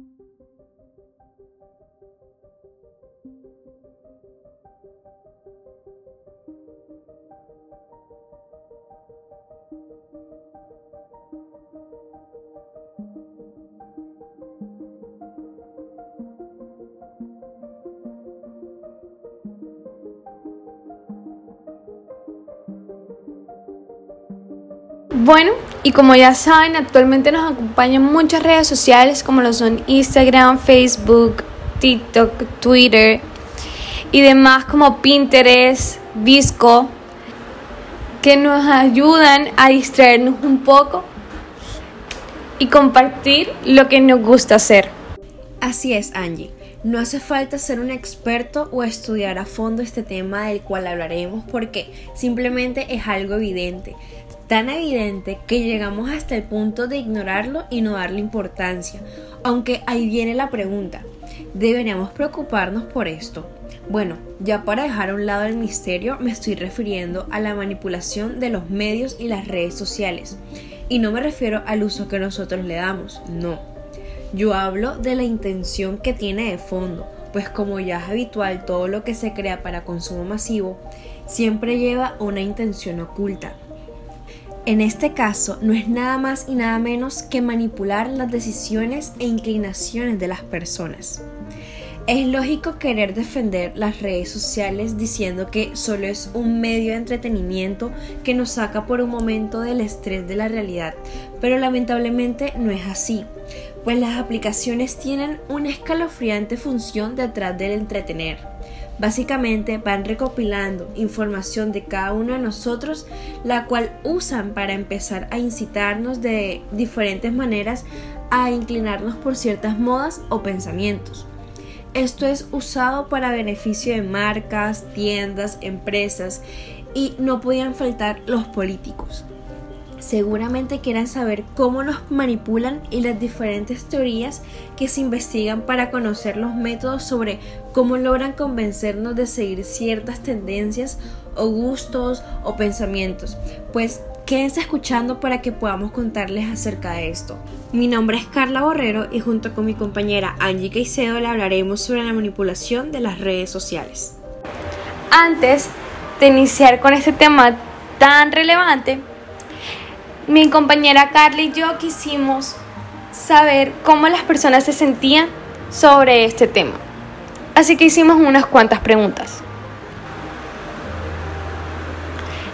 Thank you. Bueno, y como ya saben, actualmente nos acompañan muchas redes sociales como lo son Instagram, Facebook, TikTok, Twitter y demás como Pinterest, Visco, que nos ayudan a distraernos un poco y compartir lo que nos gusta hacer. Así es, Angie. No hace falta ser un experto o estudiar a fondo este tema del cual hablaremos porque simplemente es algo evidente tan evidente que llegamos hasta el punto de ignorarlo y no darle importancia. Aunque ahí viene la pregunta, ¿deberíamos preocuparnos por esto? Bueno, ya para dejar a un lado el misterio me estoy refiriendo a la manipulación de los medios y las redes sociales. Y no me refiero al uso que nosotros le damos, no. Yo hablo de la intención que tiene de fondo, pues como ya es habitual todo lo que se crea para consumo masivo, siempre lleva una intención oculta en este caso, no es nada más y nada menos que manipular las decisiones e inclinaciones de las personas. Es lógico querer defender las redes sociales diciendo que solo es un medio de entretenimiento que nos saca por un momento del estrés de la realidad, pero lamentablemente no es así, pues las aplicaciones tienen una escalofriante función detrás del entretener Básicamente van recopilando información de cada uno de nosotros, la cual usan para empezar a incitarnos de diferentes maneras a inclinarnos por ciertas modas o pensamientos. Esto es usado para beneficio de marcas, tiendas, empresas y no podían faltar los políticos. Seguramente quieran saber cómo nos manipulan y las diferentes teorías que se investigan para conocer los métodos sobre cómo logran convencernos de seguir ciertas tendencias o gustos o pensamientos. Pues quédense escuchando para que podamos contarles acerca de esto. Mi nombre es Carla Borrero y junto con mi compañera Angie Caicedo le hablaremos sobre la manipulación de las redes sociales. Antes de iniciar con este tema tan relevante, mi compañera Carly y yo quisimos saber cómo las personas se sentían sobre este tema. Así que hicimos unas cuantas preguntas.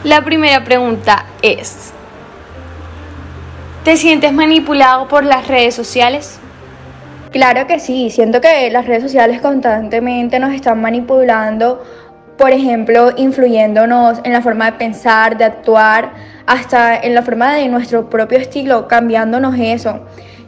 La primera pregunta es, ¿te sientes manipulado por las redes sociales? Claro que sí, siento que las redes sociales constantemente nos están manipulando por ejemplo, influyéndonos en la forma de pensar, de actuar, hasta en la forma de nuestro propio estilo, cambiándonos eso,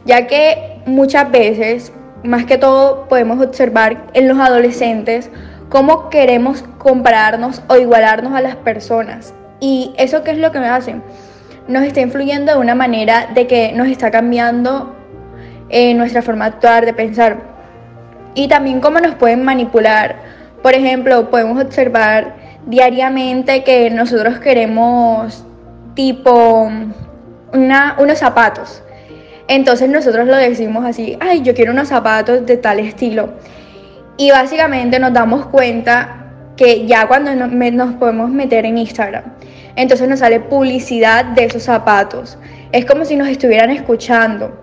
ya que muchas veces, más que todo, podemos observar en los adolescentes cómo queremos compararnos o igualarnos a las personas. ¿Y eso qué es lo que me hacen? Nos está influyendo de una manera de que nos está cambiando eh, nuestra forma de actuar, de pensar. Y también cómo nos pueden manipular por ejemplo, podemos observar diariamente que nosotros queremos tipo unos zapatos. Entonces nosotros lo decimos así, ay, yo quiero unos zapatos de tal estilo. Y básicamente nos damos cuenta que ya cuando nos podemos meter en Instagram, entonces nos sale publicidad de esos zapatos. Es como si nos estuvieran escuchando.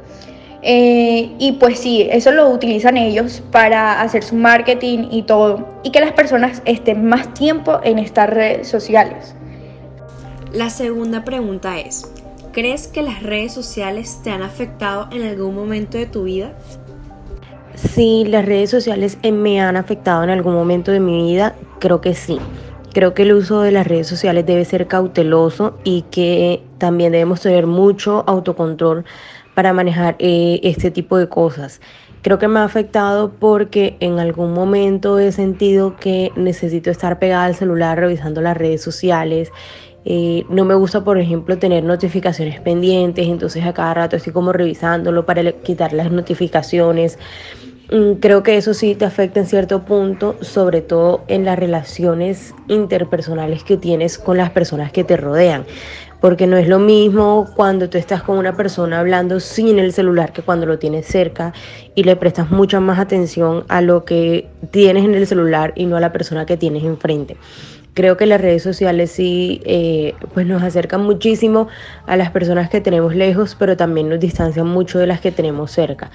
Eh, y pues sí, eso lo utilizan ellos para hacer su marketing y todo. Y que las personas estén más tiempo en estas redes sociales. La segunda pregunta es, ¿crees que las redes sociales te han afectado en algún momento de tu vida? Sí, las redes sociales me han afectado en algún momento de mi vida, creo que sí. Creo que el uso de las redes sociales debe ser cauteloso y que también debemos tener mucho autocontrol para manejar eh, este tipo de cosas. Creo que me ha afectado porque en algún momento he sentido que necesito estar pegada al celular revisando las redes sociales. Eh, no me gusta, por ejemplo, tener notificaciones pendientes, entonces a cada rato estoy como revisándolo para quitar las notificaciones. Mm, creo que eso sí te afecta en cierto punto, sobre todo en las relaciones interpersonales que tienes con las personas que te rodean porque no es lo mismo cuando tú estás con una persona hablando sin el celular que cuando lo tienes cerca y le prestas mucha más atención a lo que tienes en el celular y no a la persona que tienes enfrente. Creo que las redes sociales sí eh, pues nos acercan muchísimo a las personas que tenemos lejos, pero también nos distancian mucho de las que tenemos cerca.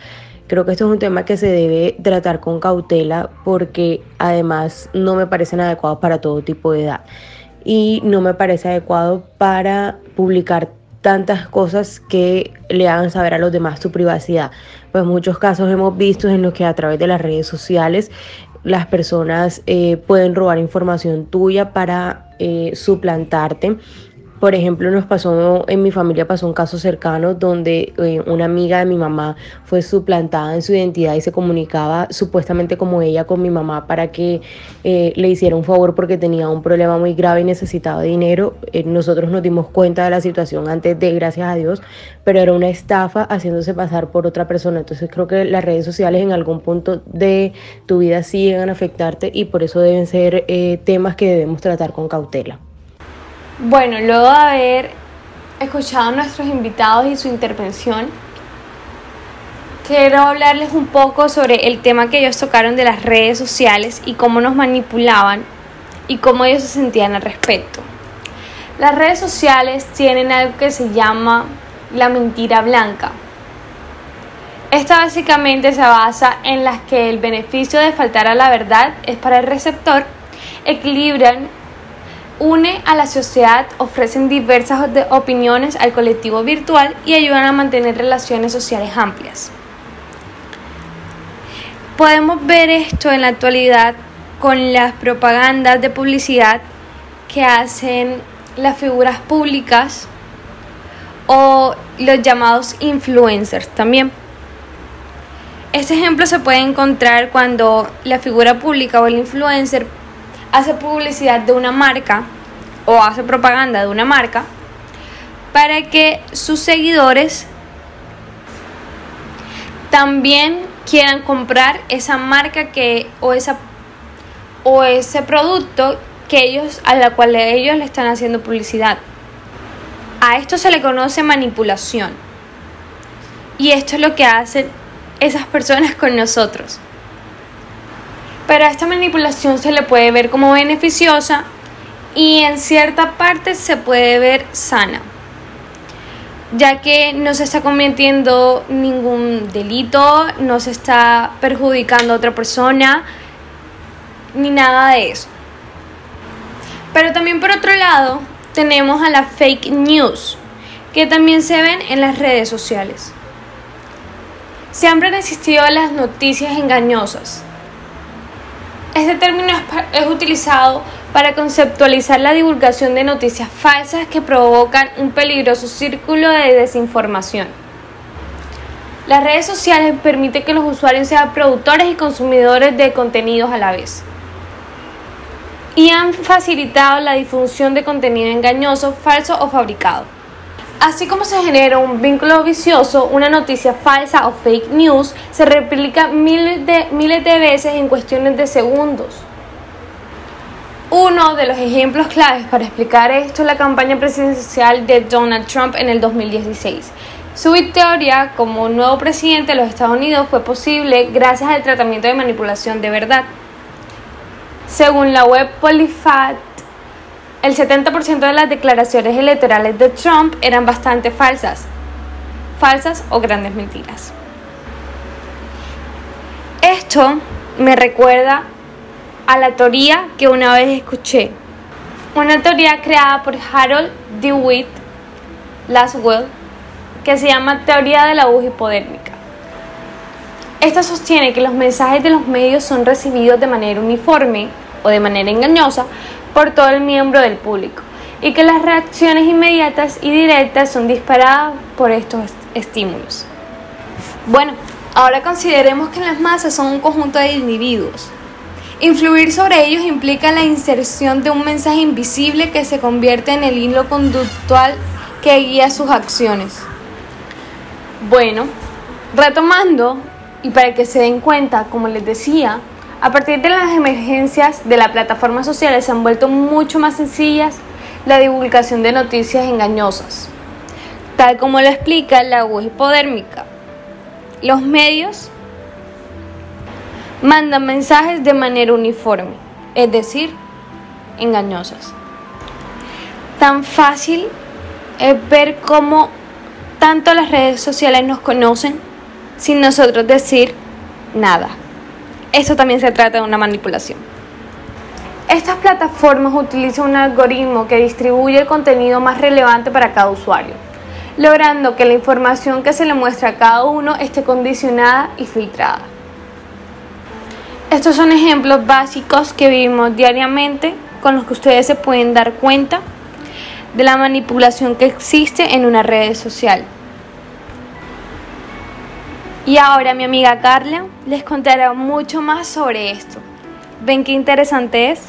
Creo que esto es un tema que se debe tratar con cautela porque además no me parecen adecuados para todo tipo de edad y no me parece adecuado para publicar tantas cosas que le hagan saber a los demás su privacidad. Pues muchos casos hemos visto en los que a través de las redes sociales las personas eh, pueden robar información tuya para eh, suplantarte por ejemplo, nos pasó, en mi familia pasó un caso cercano donde eh, una amiga de mi mamá fue suplantada en su identidad y se comunicaba supuestamente como ella con mi mamá para que eh, le hiciera un favor porque tenía un problema muy grave y necesitaba dinero. Eh, nosotros nos dimos cuenta de la situación antes de, gracias a Dios, pero era una estafa haciéndose pasar por otra persona. Entonces creo que las redes sociales en algún punto de tu vida sí llegan a afectarte y por eso deben ser temas que debemos tratar con cautela. Bueno, luego de haber escuchado a nuestros invitados y su intervención, quiero hablarles un poco sobre el tema que ellos tocaron de las redes sociales y cómo nos manipulaban y cómo ellos se sentían al respecto. Las redes sociales tienen algo que se llama la mentira blanca. Esta básicamente se basa en las que el beneficio de faltar a la verdad es para el receptor, equilibran une a la sociedad, ofrecen diversas opiniones al colectivo virtual y ayudan a mantener relaciones sociales amplias. Podemos ver esto en la actualidad con las propagandas de publicidad que hacen las figuras públicas o los llamados influencers también. Este ejemplo se puede encontrar cuando la figura pública o el influencer hace publicidad de una marca o hace propaganda de una marca para que sus seguidores también quieran comprar esa marca que o esa o ese producto que ellos a la cual ellos le están haciendo publicidad. A esto se le conoce manipulación. Y esto es lo que hacen esas personas con nosotros. Pero a esta manipulación se le puede ver como beneficiosa y en cierta parte se puede ver sana, ya que no se está cometiendo ningún delito, no se está perjudicando a otra persona, ni nada de eso. Pero también por otro lado tenemos a la fake news, que también se ven en las redes sociales. Siempre han existido las noticias engañosas, este término es, utilizado para conceptualizar la divulgación de noticias falsas que provocan un peligroso círculo de desinformación. Las redes sociales permiten que los usuarios sean productores y consumidores de contenidos a la vez. Y han facilitado la difusión de contenido engañoso, falso o fabricado. Así como se genera un vínculo vicioso, una noticia falsa o fake news se replica miles de, miles de veces en cuestiones de segundos. Uno de los ejemplos claves para explicar esto es la campaña presidencial de Donald Trump en el 2016. Su victoria como nuevo presidente de los Estados Unidos fue posible gracias al tratamiento de manipulación de verdad. Según la web PoliFat, el 70% de las declaraciones electorales de Trump eran bastante falsas, falsas o grandes mentiras. Esto me recuerda a la teoría que una vez escuché, una teoría creada por Harold DeWitt Laswell que se llama teoría de la aguja hipodérmica. Esta sostiene que los mensajes de los medios son recibidos de manera uniforme o de manera engañosa por todo el miembro del público y que las reacciones inmediatas y directas son disparadas por estos estímulos. Bueno, ahora consideremos que las masas son un conjunto de individuos. Influir sobre ellos implica la inserción de un mensaje invisible que se convierte en el hilo conductual que guía sus acciones. Bueno, retomando, y para que se den cuenta, como les decía, a partir de las emergencias de las plataformas sociales se han vuelto mucho más sencillas la divulgación de noticias engañosas, tal como lo explica la web hipodérmica. Los medios mandan mensajes de manera uniforme, es decir, engañosas. Tan fácil es ver cómo tanto las redes sociales nos conocen sin nosotros decir nada. Eso también se trata de una manipulación. Estas plataformas utilizan un algoritmo que distribuye el contenido más relevante para cada usuario, logrando que la información que se le muestra a cada uno esté condicionada y filtrada. Estos son ejemplos básicos que vivimos diariamente con los que ustedes se pueden dar cuenta de la manipulación que existe en una red social. Y ahora mi amiga Carla les contará mucho más sobre esto. ¿Ven qué interesante es?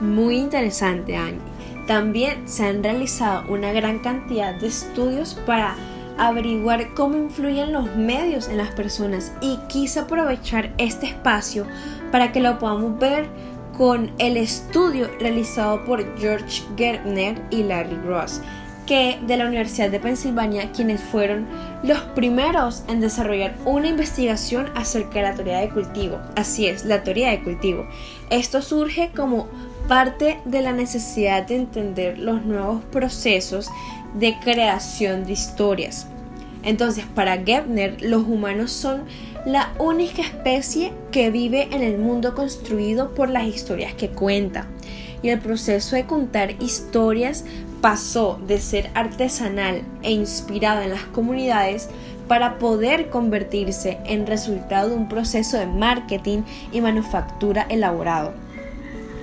Muy interesante, Angie. También se han realizado una gran cantidad de estudios para averiguar cómo influyen los medios en las personas y quise aprovechar este espacio para que lo podamos ver con el estudio realizado por George Gertner y Larry Ross, de la Universidad de Pensilvania, quienes fueron los primeros en desarrollar una investigación acerca de la teoría de cultivo. Así es, la teoría de cultivo. Esto surge como parte de la necesidad de entender los nuevos procesos de creación de historias. Entonces, para Gebner, los humanos son la única especie que vive en el mundo construido por las historias que cuenta. Y el proceso de contar historias pasó de ser artesanal e inspirado en las comunidades para poder convertirse en resultado de un proceso de marketing y manufactura elaborado,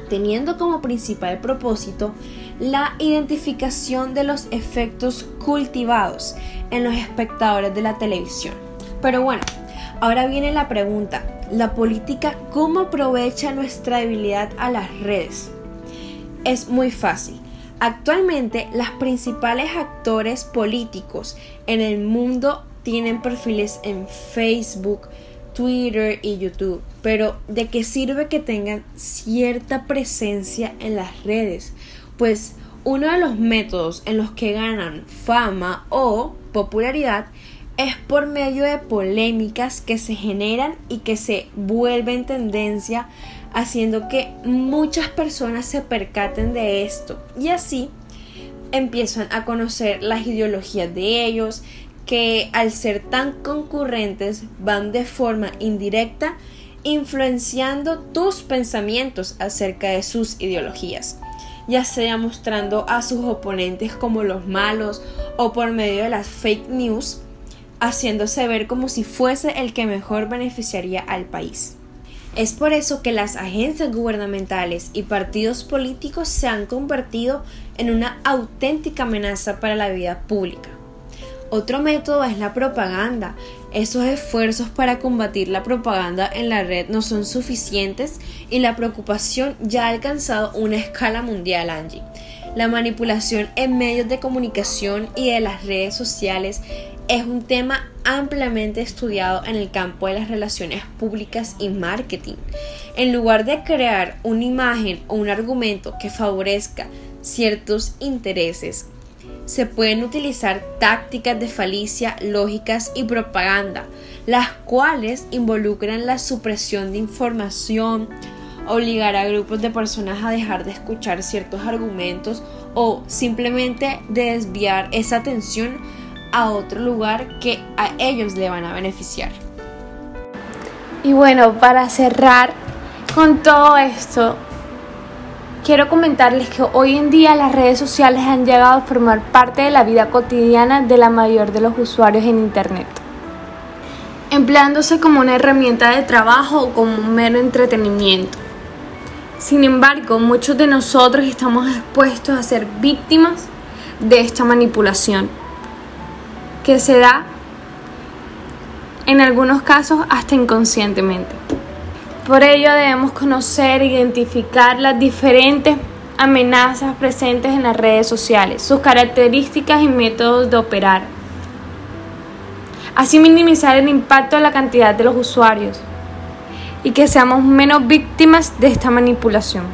teniendo como principal propósito la identificación de los efectos cultivados en los espectadores de la televisión. Pero bueno, ahora viene la pregunta, ¿la política cómo aprovecha nuestra debilidad a las redes? Es muy fácil. Actualmente las principales actores políticos en el mundo tienen perfiles en Facebook, Twitter y YouTube. Pero ¿de qué sirve que tengan cierta presencia en las redes? Pues uno de los métodos en los que ganan fama o popularidad es por medio de polémicas que se generan y que se vuelven tendencia haciendo que muchas personas se percaten de esto y así empiezan a conocer las ideologías de ellos que al ser tan concurrentes van de forma indirecta influenciando tus pensamientos acerca de sus ideologías ya sea mostrando a sus oponentes como los malos o por medio de las fake news, haciéndose ver como si fuese el que mejor beneficiaría al país. Es por eso que las agencias gubernamentales y partidos políticos se han convertido en una auténtica amenaza para la vida pública. Otro método es la propaganda. Esos esfuerzos para combatir la propaganda en la red no son suficientes y la preocupación ya ha alcanzado una escala mundial, Angie. La manipulación en medios de comunicación y de las redes sociales es un tema ampliamente estudiado en el campo de las relaciones públicas y marketing. En lugar de crear una imagen o un argumento que favorezca ciertos intereses, se pueden utilizar tácticas de falicia, lógicas y propaganda, las cuales involucran la supresión de información, obligar a grupos de personas a dejar de escuchar ciertos argumentos o simplemente desviar esa atención a otro lugar que a ellos le van a beneficiar. Y bueno, para cerrar con todo esto, quiero comentarles que hoy en día las redes sociales han llegado a formar parte de la vida cotidiana de la mayor de los usuarios en Internet, empleándose como una herramienta de trabajo o como un mero entretenimiento. Sin embargo, muchos de nosotros estamos expuestos a ser víctimas de esta manipulación, que se da en algunos casos hasta inconscientemente. Por ello debemos conocer e identificar las diferentes amenazas presentes en las redes sociales, sus características y métodos de operar. Así minimizar el impacto de la cantidad de los usuarios y que seamos menos víctimas de esta manipulación.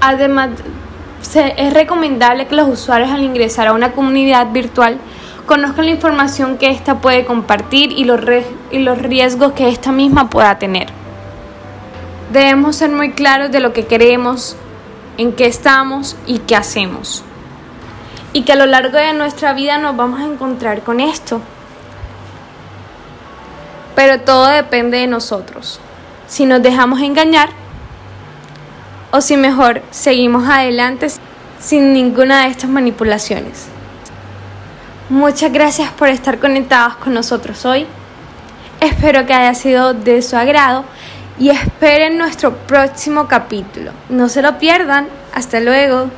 Además, es recomendable que los usuarios al ingresar a una comunidad virtual conozcan la información que ésta puede compartir y los, riesgos que ésta misma pueda tener. Debemos ser muy claros de lo que queremos, en qué estamos y qué hacemos. Y que a lo largo de nuestra vida nos vamos a encontrar con esto. Pero todo depende de nosotros. Si nos dejamos engañar o si mejor seguimos adelante sin ninguna de estas manipulaciones. Muchas gracias por estar conectados con nosotros hoy. Espero que haya sido de su agrado y esperen nuestro próximo capítulo. No se lo pierdan. Hasta luego.